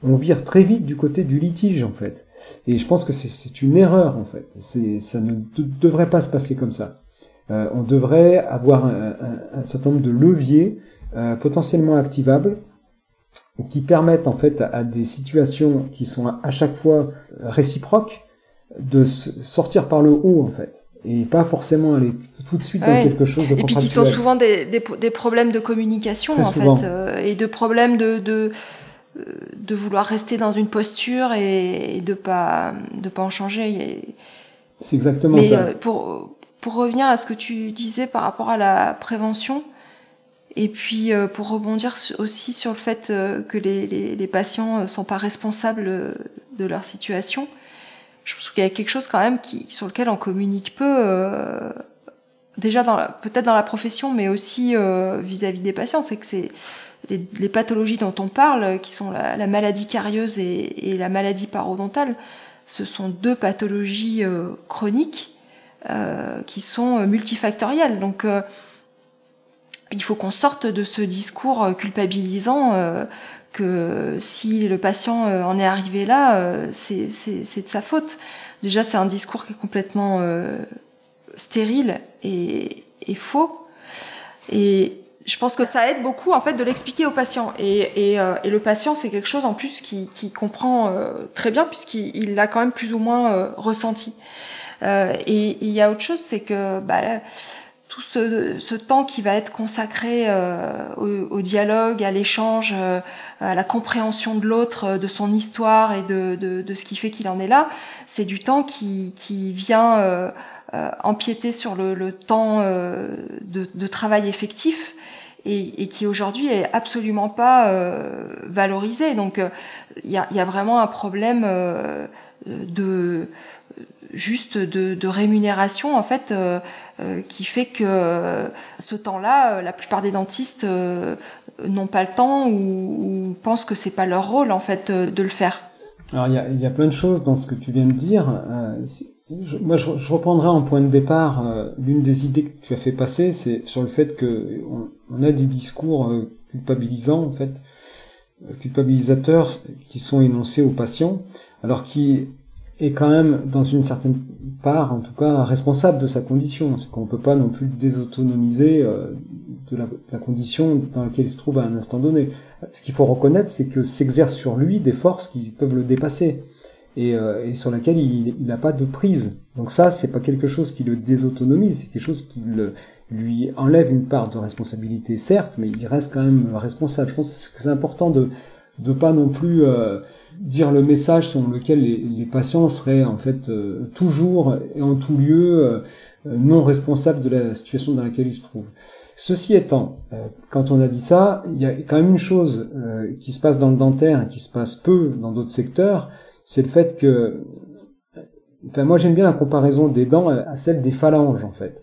on vire très vite du côté du litige en fait. Et je pense que c'est une erreur en fait. Ça ne devrait pas se passer comme ça. Euh, on devrait avoir un, certain nombre de leviers euh, potentiellement activables qui permettent en fait à, des situations qui sont à, chaque fois réciproques de sortir par le haut en fait et pas forcément aller tout de suite dans quelque chose de Et puis qui sont souvent des, des, des problèmes de communication en fait euh, et de problèmes de, de de vouloir rester dans une posture et, de pas de pas en changer. C'est exactement ça. Euh, pour pour revenir à ce que tu disais par rapport à la prévention, et puis euh, pour rebondir aussi sur le fait euh, que les, les, les patients euh, sont pas responsables de leur situation, je pense qu'il y a quelque chose quand même qui, sur lequel on communique peu, déjà peut-être dans la profession, mais aussi vis-à-vis des patients, c'est que c'est les, pathologies dont on parle, qui sont la, la maladie carieuse et, la maladie parodontale, ce sont deux pathologies chroniques qui sont multifactorielles. Donc il faut qu'on sorte de ce discours euh, culpabilisant euh, que si le patient euh, en est arrivé là, c'est de sa faute. Déjà, c'est un discours qui est complètement stérile et, et, faux. Et je pense que ça aide beaucoup en fait de l'expliquer au patient. Et, et, et le patient, c'est quelque chose en plus qui, qui comprend très bien puisqu'il l'a quand même plus ou moins ressenti. et il y a autre chose, c'est que bah, tout ce, ce, temps qui va être consacré euh, au, au, dialogue, à l'échange, euh, à la compréhension de l'autre, euh, de son histoire et de, de, de ce qui fait qu'il en est là, c'est du temps qui, qui vient euh, euh empiéter sur le, le temps de, de, travail effectif et, et qui aujourd'hui est absolument pas valorisé. Donc il y a, y, a, vraiment un problème de juste de, de, rémunération en fait euh, euh, qui fait que ce temps-là, euh, la plupart des dentistes n'ont pas le temps ou, pensent que c'est pas leur rôle en fait de le faire. Alors il y a, y a, plein de choses dans ce que tu viens de dire. Moi, je, je, reprendrai en point de départ l'une des idées que tu as fait passer, c'est sur le fait que on, on a des discours culpabilisants en fait, culpabilisateurs qui sont énoncés aux patients, alors qui est quand même dans une certaine part, en tout cas, responsable de sa condition. C'est qu'on peut pas non plus désautonomiser euh, de la, la, condition dans laquelle il se trouve à un instant donné. Ce qu'il faut reconnaître, c'est que s'exercent sur lui des forces qui peuvent le dépasser et, euh, et sur laquelle il n'a pas de prise. Donc ça, c'est pas quelque chose qui le désautonomise, c'est quelque chose qui le, lui enlève une part de responsabilité, certes, mais il reste quand même responsable. Je pense que c'est important de de pas non plus euh, dire le message selon lequel les, les patients seraient en fait euh, toujours et en tout lieu euh, non responsables de la situation dans laquelle ils se trouvent. Ceci étant, quand on a dit ça, il y a quand même une chose qui se passe dans le dentaire et qui se passe peu dans d'autres secteurs, c'est le fait que, enfin moi j'aime bien la comparaison des dents à celle des phalanges en fait.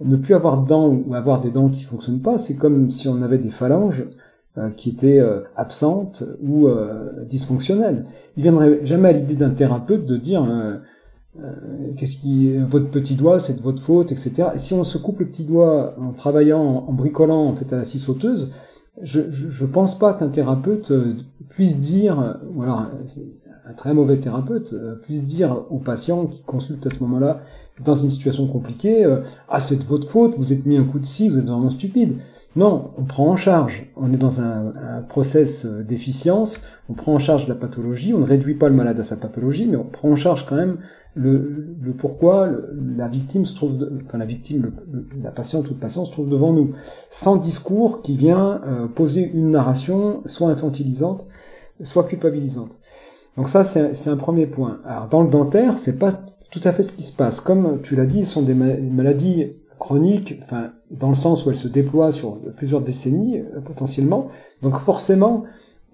Ne plus avoir de dents ou avoir des dents qui fonctionnent pas, c'est comme si on avait des phalanges euh, qui était euh, absente ou euh, dysfonctionnelle. Il viendrait jamais à l'idée d'un thérapeute de dire qu'est-ce qui votre petit doigt c'est de votre faute etc et si on se coupe le petit doigt en travaillant en bricolant en fait à la scie sauteuse je, je, je pense pas qu'un thérapeute puisse dire ou alors un très mauvais thérapeute puisse dire aux patients qui consultent à ce moment-là dans une situation compliquée ah c'est de votre faute vous êtes mis un coup de scie vous êtes vraiment stupide non, on prend en charge. On est dans un, process euh, d'efficience. On prend en charge la pathologie. On ne réduit pas le malade à sa pathologie, mais on prend en charge quand même le, pourquoi la victime se trouve, enfin la victime, la patiente ou le patient se trouve devant nous, sans discours qui vient euh, poser une narration soit infantilisante, soit culpabilisante. Donc ça, c'est un premier point. Alors dans le dentaire, c'est pas tout à fait ce qui se passe. Comme tu l'as dit, ce sont des maladies chronique, enfin, dans le sens où elle se déploie sur plusieurs décennies euh, potentiellement. Donc forcément,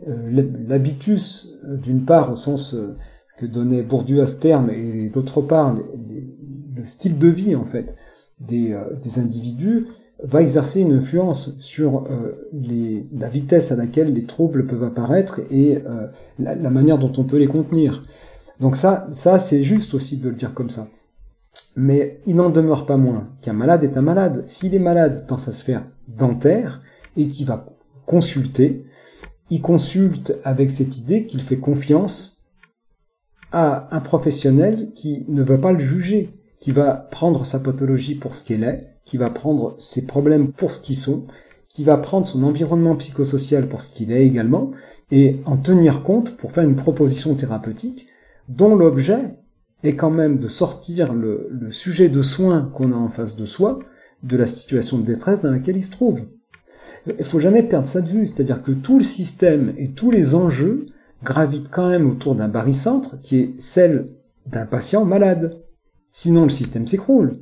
euh, l'habitus, euh, d'une part au sens que donnait Bourdieu à ce terme, et d'autre part le style de vie en fait des, des individus, va exercer une influence sur les, la vitesse à laquelle les troubles peuvent apparaître et la, la, manière dont on peut les contenir. Donc ça, ça c'est juste aussi de le dire comme ça. Mais il n'en demeure pas moins qu'un malade est un malade. S'il est malade dans sa sphère dentaire et qu'il va consulter, il consulte avec cette idée qu'il fait confiance à un professionnel qui ne va pas le juger, qui va prendre sa pathologie pour ce qu'elle est, qui va prendre ses problèmes pour ce qu'ils sont, qui va prendre son environnement psychosocial pour ce qu'il est également, et en tenir compte pour faire une proposition thérapeutique dont l'objet est quand même de sortir le, sujet de soin qu'on a en face de soi de la situation de détresse dans laquelle il se trouve. Il faut jamais perdre ça de vue, c'est-à-dire que tout le système et tous les enjeux gravitent quand même autour d'un barycentre qui est celle d'un patient malade. Sinon, le système s'écroule.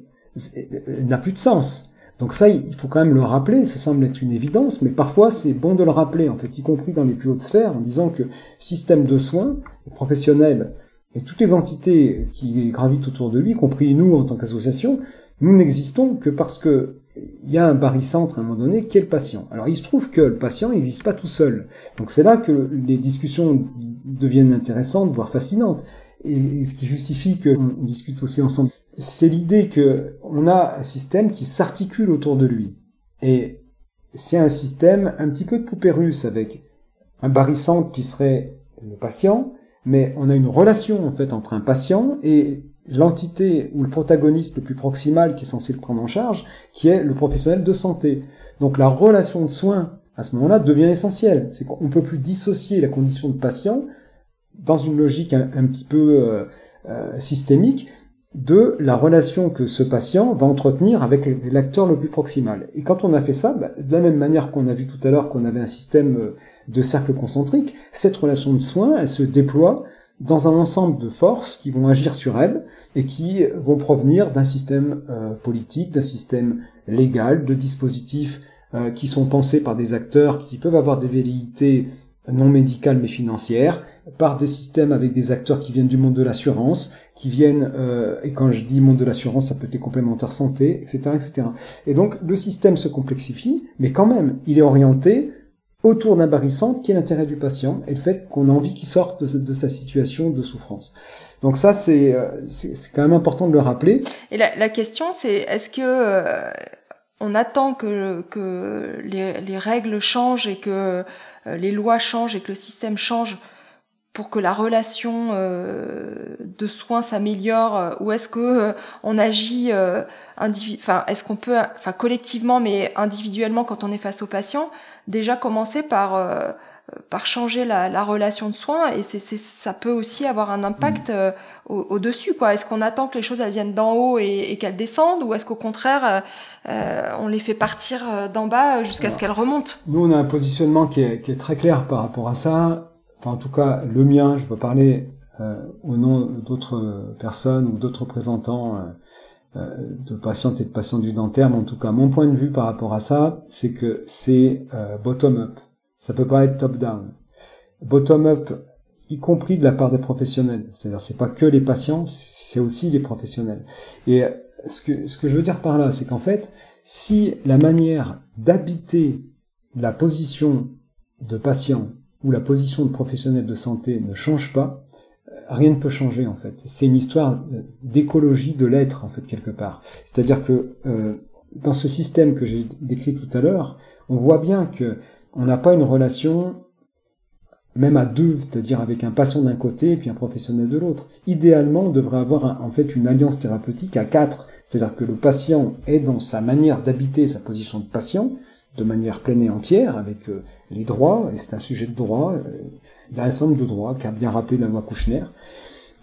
N'a plus de sens. Donc ça, il faut quand même le rappeler, ça semble être une évidence, mais parfois c'est bon de le rappeler, en fait, y compris dans les plus hautes sphères, en disant que système de soins, professionnels, et toutes les entités qui gravitent autour de lui, y compris nous en tant qu'association, nous n'existons que parce que il y a un barycentre à un moment donné qui est le patient. Alors il se trouve que le patient n'existe pas tout seul. Donc c'est là que les discussions deviennent intéressantes, voire fascinantes. Et, ce qui justifie qu'on discute aussi ensemble, c'est l'idée que on a un système qui s'articule autour de lui. Et c'est un système un petit peu de poupée russe avec un barycentre qui serait le patient, mais on a une relation en fait entre un patient et l'entité ou le protagoniste le plus proximal qui est censé le prendre en charge, qui est le professionnel de santé. Donc la relation de soins à ce moment-là devient essentielle. C'est qu'on peut plus dissocier la condition de patient dans une logique un, petit peu euh, euh, systémique de la relation que ce patient va entretenir avec l'acteur le plus proximal. Et quand on a fait ça, bah, de la même manière qu'on a vu tout à l'heure qu'on avait un système euh, de cercle concentrique, cette relation de soins, elle se déploie dans un ensemble de forces qui vont agir sur elle et qui vont provenir d'un système euh, politique, d'un système légal, de dispositifs qui sont pensés par des acteurs qui peuvent avoir des velléités non médicales mais financières, par des systèmes avec des acteurs qui viennent du monde de l'assurance, qui viennent, euh, et quand je dis monde de l'assurance, ça peut être des complémentaires santé, etc., etc. Et donc le système se complexifie, mais quand même, il est orienté autour d'un barycentre qui est l'intérêt du patient et le fait qu'on a envie qu'il sorte de, sa situation de souffrance. Donc ça, euh, c'est quand même important de le rappeler. Et la, la question, c'est est-ce que euh, on attend que, que les, les, règles changent et que les lois changent et que le système change pour que la relation de soins s'améliore ou est-ce que on agit enfin est-ce qu'on peut enfin collectivement mais individuellement quand on est face au patient déjà commencer par euh, par changer la, la, relation de soins et c'est, ça peut aussi avoir un impact mm. euh, au, dessus quoi est-ce qu'on attend que les choses elles viennent d'en haut et, et qu'elles descendent ou est-ce qu'au contraire euh, on les fait partir d'en bas jusqu'à ce qu'elles remontent? nous on a un positionnement qui est, qui est, très clair par rapport à ça enfin en tout cas le mien je peux parler au nom d'autres personnes ou d'autres représentants euh, de patientes et de patients du dentaire, mais en tout cas mon point de vue par rapport à ça, c'est que c'est euh, bottom-up. Ça peut pas être top-down. Bottom-up, y compris de la part des professionnels. C'est-à-dire c'est pas que les patients, c'est aussi les professionnels. Et euh, ce que, je veux dire par là, c'est qu'en fait, si la manière d'habiter la position de patient ou la position de professionnel de santé ne change pas, rien ne peut changer en fait. C'est une histoire d'écologie de l'être en fait quelque part. C'est-à-dire que euh, dans ce système que j'ai décrit tout à l'heure, on voit bien que on n'a pas une relation même à deux, c'est-à-dire avec un patient d'un côté et puis un professionnel de l'autre. Idéalement, on devrait avoir en fait une alliance thérapeutique à quatre, c'est-à-dire que le patient est dans sa manière d'habiter sa position de patient, de manière pleine et entière, avec euh, les droits, et c'est un sujet de droit, euh, il a un certain de droits qu'a bien rappelé la loi Kouchner.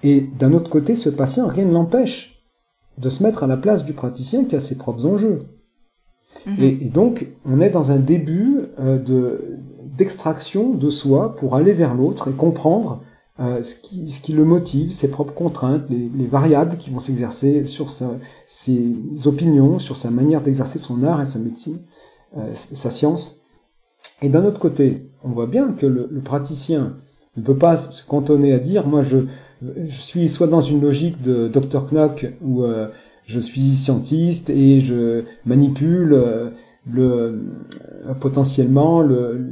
Et d'un autre côté, ce patient, rien ne l'empêche de se mettre à la place du praticien qui a ses propres enjeux. Mhm. Et, donc, on est dans un début euh, de d'extraction de soi pour aller vers l'autre et comprendre ce, qui, ce qui le motive, ses propres contraintes, les, les variables qui vont s'exercer sur ses opinions, sur sa manière d'exercer son art et sa médecine. Euh, sa science. Et d'un autre côté, on voit bien que le, praticien ne peut pas se cantonner à dire, moi je, je suis soit dans une logique de Dr Knock euh, je suis scientiste et je manipule euh, le potentiellement le,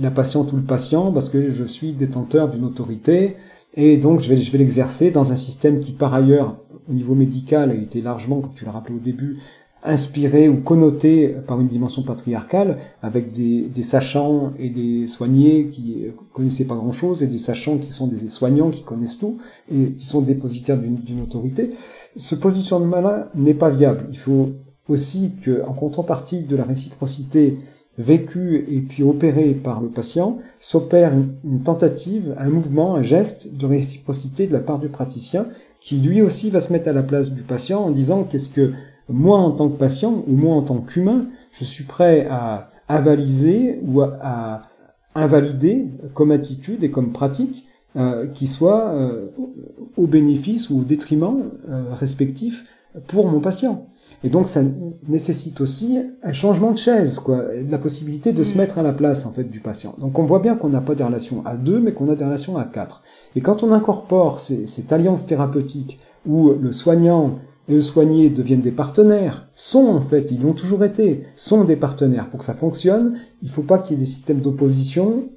la patiente ou le patient parce que je suis détenteur d'une autorité et donc je vais, je vais l'exercer dans un système qui par ailleurs au niveau médical a été largement, comme tu l'as rappelé au début, inspiré ou connoté par une dimension patriarcale, avec des, sachants et des soignés qui connaissaient pas grand-chose, et des sachants qui sont des soignants qui connaissent tout, et qui sont dépositaires d'une autorité. Ce positionnement-là n'est pas viable. Il faut aussi que, en contrepartie de la réciprocité vécue et puis opérée par le patient, s'opère une, tentative, un mouvement, un geste de réciprocité de la part du praticien, qui lui aussi va se mettre à la place du patient en disant qu'est-ce que moi en tant que patient ou moi en tant qu'humain, je suis prêt à avaliser ou à, invalider comme attitude et comme pratique euh, qui soit euh, au bénéfice ou au détriment euh, respectif pour mon patient. Et donc ça nécessite aussi un changement de chaise, quoi, la possibilité de se mm. mettre à la place en fait du patient. Donc on voit bien qu'on n'a pas des relations à deux, mais qu'on a des relations à quatre. Et quand on incorpore cette alliance thérapeutique où le soignant et le soigné deviennent des partenaires, sont en fait, ils l'ont toujours été, sont des partenaires. Pour que ça fonctionne, il ne faut pas qu'il y ait des systèmes d'opposition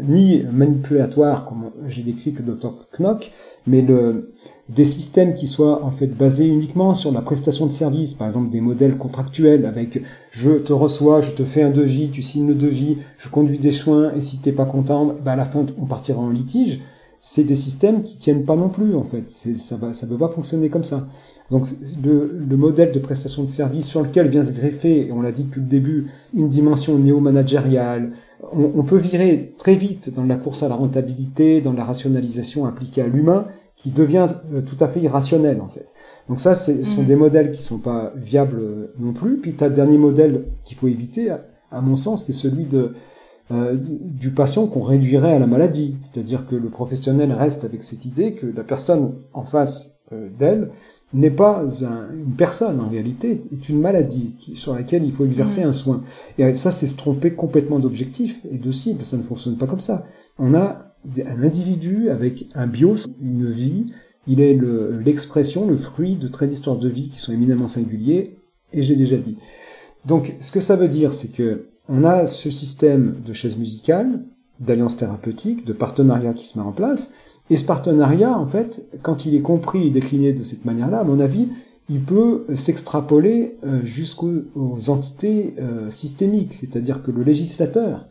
ni manipulatoire comme j'ai décrit que Dr Knock, mais le, des systèmes qui soient en fait basés uniquement sur la prestation de service, par exemple des modèles contractuels avec je te reçois, je te fais un devis, tu signes le devis, je conduis des soins et si t'es pas content, bah à la fin on partira en litige. C'est des systèmes qui tiennent pas non plus en fait. Ça va, ça peut pas fonctionner comme ça. Donc le, le, modèle de prestation de service sur lequel vient se greffer, et on l'a dit depuis le début, une dimension néo-managériale, on, peut virer très vite dans la course à la rentabilité, dans la rationalisation appliquée à l'humain, qui devient euh, tout à fait irrationnel en fait. Donc ça, ce sont mm. des modèles qui sont pas viables euh, non plus. Puis tu as le dernier modèle qu'il faut éviter, à, mon sens, qui est celui de euh, du patient qu'on réduirait à la maladie. C'est-à-dire que le professionnel reste avec cette idée que la personne en face d'elle n'est pas une personne en réalité, est une maladie sur laquelle il faut exercer un soin. Et ça, c'est se tromper complètement d'objectif et de cible. Ça ne fonctionne pas comme ça. On a un individu avec un bios, une vie. Il est l'expression, le, fruit de traits d'histoire de vie qui sont éminemment singuliers. Et j'ai déjà dit. Donc, ce que ça veut dire, c'est que on a ce système de chaise musicale, d'alliance thérapeutique, de partenariat qui se met en place, et ce partenariat, en fait, quand il est compris et décliné de cette manière-là, à mon avis, il peut s'extrapoler euh, jusqu'aux entités euh, systémiques, c'est-à-dire que le législateur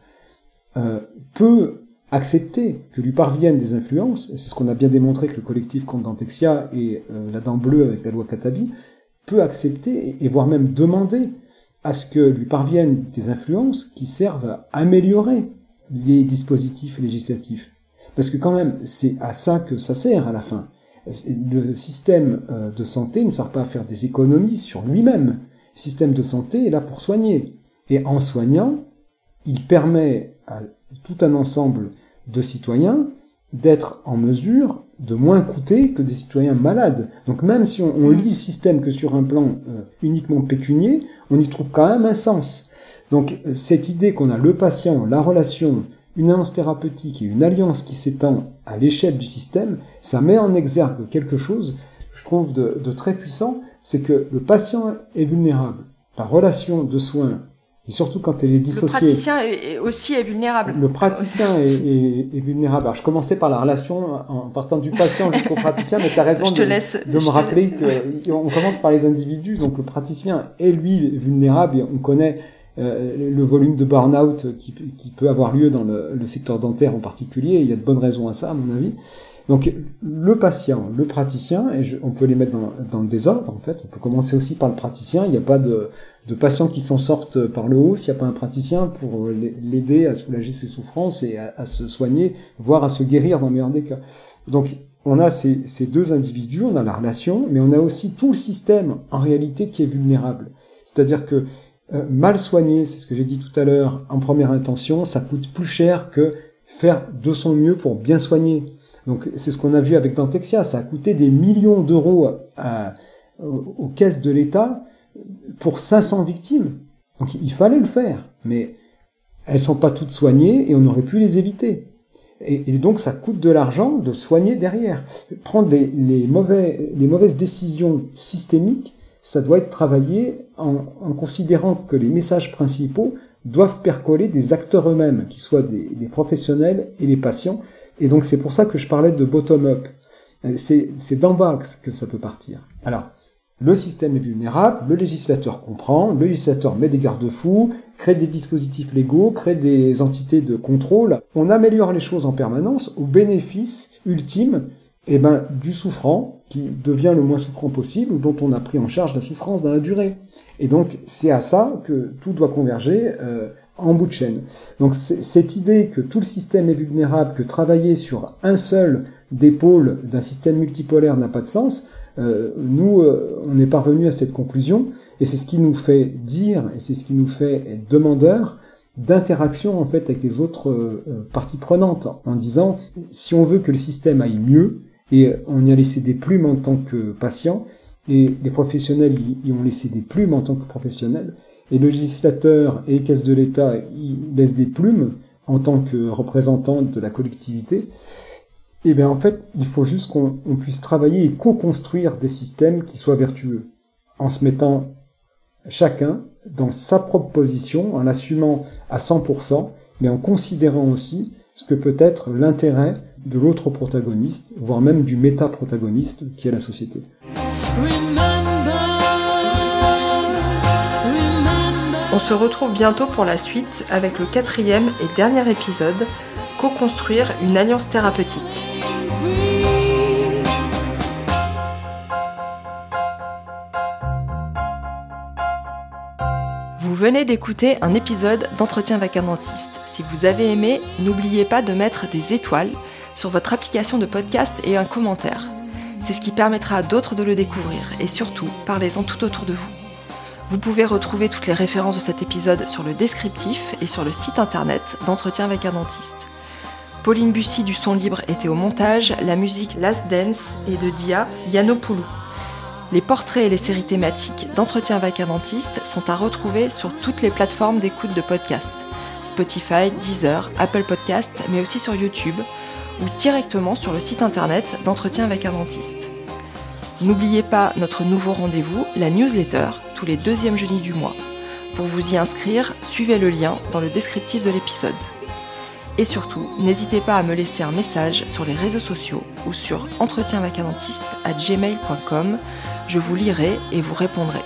euh, peut accepter que lui parviennent des influences, c'est ce qu'on a bien démontré que le collectif contre Dantexia et la dent bleue avec la loi Katabi, peut accepter et voire même demander à ce que lui parviennent des influences qui servent à améliorer les dispositifs législatifs. Parce que quand même, c'est à ça que ça sert à la fin. Le système euh, de santé ne sert pas à faire des économies sur lui-même. Le système de santé est là pour soigner. Et en soignant, il permet à tout un ensemble de citoyens d'être en mesure de moins coûter que des citoyens malades. Donc même si on, lit le système que sur un plan euh, uniquement pécunier, on y trouve quand même un sens. Donc euh, cette idée qu'on a le patient, la relation, une alliance thérapeutique et une alliance qui s'étend à l'échelle du système, ça met en exergue quelque chose, je trouve, de, très puissant, c'est que le patient est vulnérable. La relation de soins, et surtout quand elle est dissociée... Le praticien est, aussi est vulnérable. Le praticien est, vulnérable. Alors je commençais par la relation en partant du patient jusqu'au praticien, mais tu as raison de, me rappeler qu'on commence par les individus, donc le praticien est lui vulnérable, et on connaît euh, le volume de burn-out qui, peut avoir lieu dans le, secteur dentaire en particulier. Il y a de bonnes raisons à ça, à mon avis. Donc le patient, le praticien, et on peut les mettre dans, le désordre en fait. On peut commencer aussi par le praticien. Il n'y a pas de, de patient qui s'en sortent par le haut s'il n'y a pas un praticien pour l'aider à soulager ses souffrances et à, se soigner, voire à se guérir dans le meilleur des cas. Donc on a ces, ces deux individus, on a la relation, mais on a aussi tout le système en réalité qui est vulnérable. C'est-à-dire que euh, mal soigné, c'est ce que j'ai dit tout à l'heure, en première intention, ça coûte plus cher que faire de son mieux pour bien soigner. Donc c'est ce qu'on a vu avec Dantexia, ça a coûté des millions d'euros aux caisses de l'État pour 500 victimes. Donc il fallait le faire, mais elles sont pas toutes soignées et on aurait pu les éviter. Et, donc ça coûte de l'argent de soigner derrière. Prendre les, mauvais, les mauvaises décisions systémiques, ça doit être travaillé en, considérant que les messages principaux doivent percoler des acteurs eux-mêmes, qui soient des, professionnels et les patients. Et donc c'est pour ça que je parlais de bottom-up. C'est d'en bas que ça peut partir. Alors, le système est vulnérable, le législateur comprend, le législateur met des garde-fous, crée des dispositifs légaux, crée des entités de contrôle. On améliore les choses en permanence au bénéfice ultime eh ben, du souffrant qui devient le moins souffrant possible dont on a pris en charge la souffrance dans la durée. Et donc, c'est à ça que tout doit converger euh, en bout de chaîne. Donc, cette idée que tout le système est vulnérable, que travailler sur un seul des pôles d'un système multipolaire n'a pas de sens, euh, nous, euh, on est parvenu à cette conclusion, et c'est ce qui nous fait dire, et c'est ce qui nous fait être demandeurs d'interaction en fait avec les autres euh, parties prenantes, en disant si on veut que le système aille mieux, et on y a laissé des plumes en tant que patient, et les professionnels y, ont laissé des plumes en tant que professionnels, et le législateur et les caisses de l'État laissent des plumes en tant que représentants de la collectivité. Et eh bien en fait, il faut juste qu'on puisse travailler et co-construire des systèmes qui soient vertueux, en se mettant chacun dans sa propre position, en l'assumant à 100%, mais en considérant aussi ce que peut être l'intérêt de l'autre protagoniste, voire même du méta-protagoniste qui est la société. On se retrouve bientôt pour la suite avec le quatrième et dernier épisode, Co-construire une alliance thérapeutique. Vous venez d'écouter un épisode d'Entretien avec un dentiste. Si vous avez aimé, n'oubliez pas de mettre des étoiles sur votre application de podcast et un commentaire. C'est ce qui permettra à d'autres de le découvrir et surtout, parlez-en tout autour de vous. Vous pouvez retrouver toutes les références de cet épisode sur le descriptif et sur le site internet d'Entretien avec un dentiste. Pauline Bussy du Son Libre était au montage, la musique Last Dance et de Dia Yanopoulou. Les portraits et les séries thématiques d'entretien avec un dentiste sont à retrouver sur toutes les plateformes d'écoute de podcast. Spotify, Deezer, Apple Podcast, mais aussi sur YouTube ou directement sur le site internet d'entretien avec un dentiste. N'oubliez pas notre nouveau rendez-vous, la newsletter, les deuxièmes jeudis du mois. Pour vous y inscrire, suivez le lien dans le descriptif de l'épisode. Et surtout, n'hésitez pas à me laisser un message sur les réseaux sociaux ou sur entretienvacadentiste à gmail.com. Je vous lirai et vous répondrai.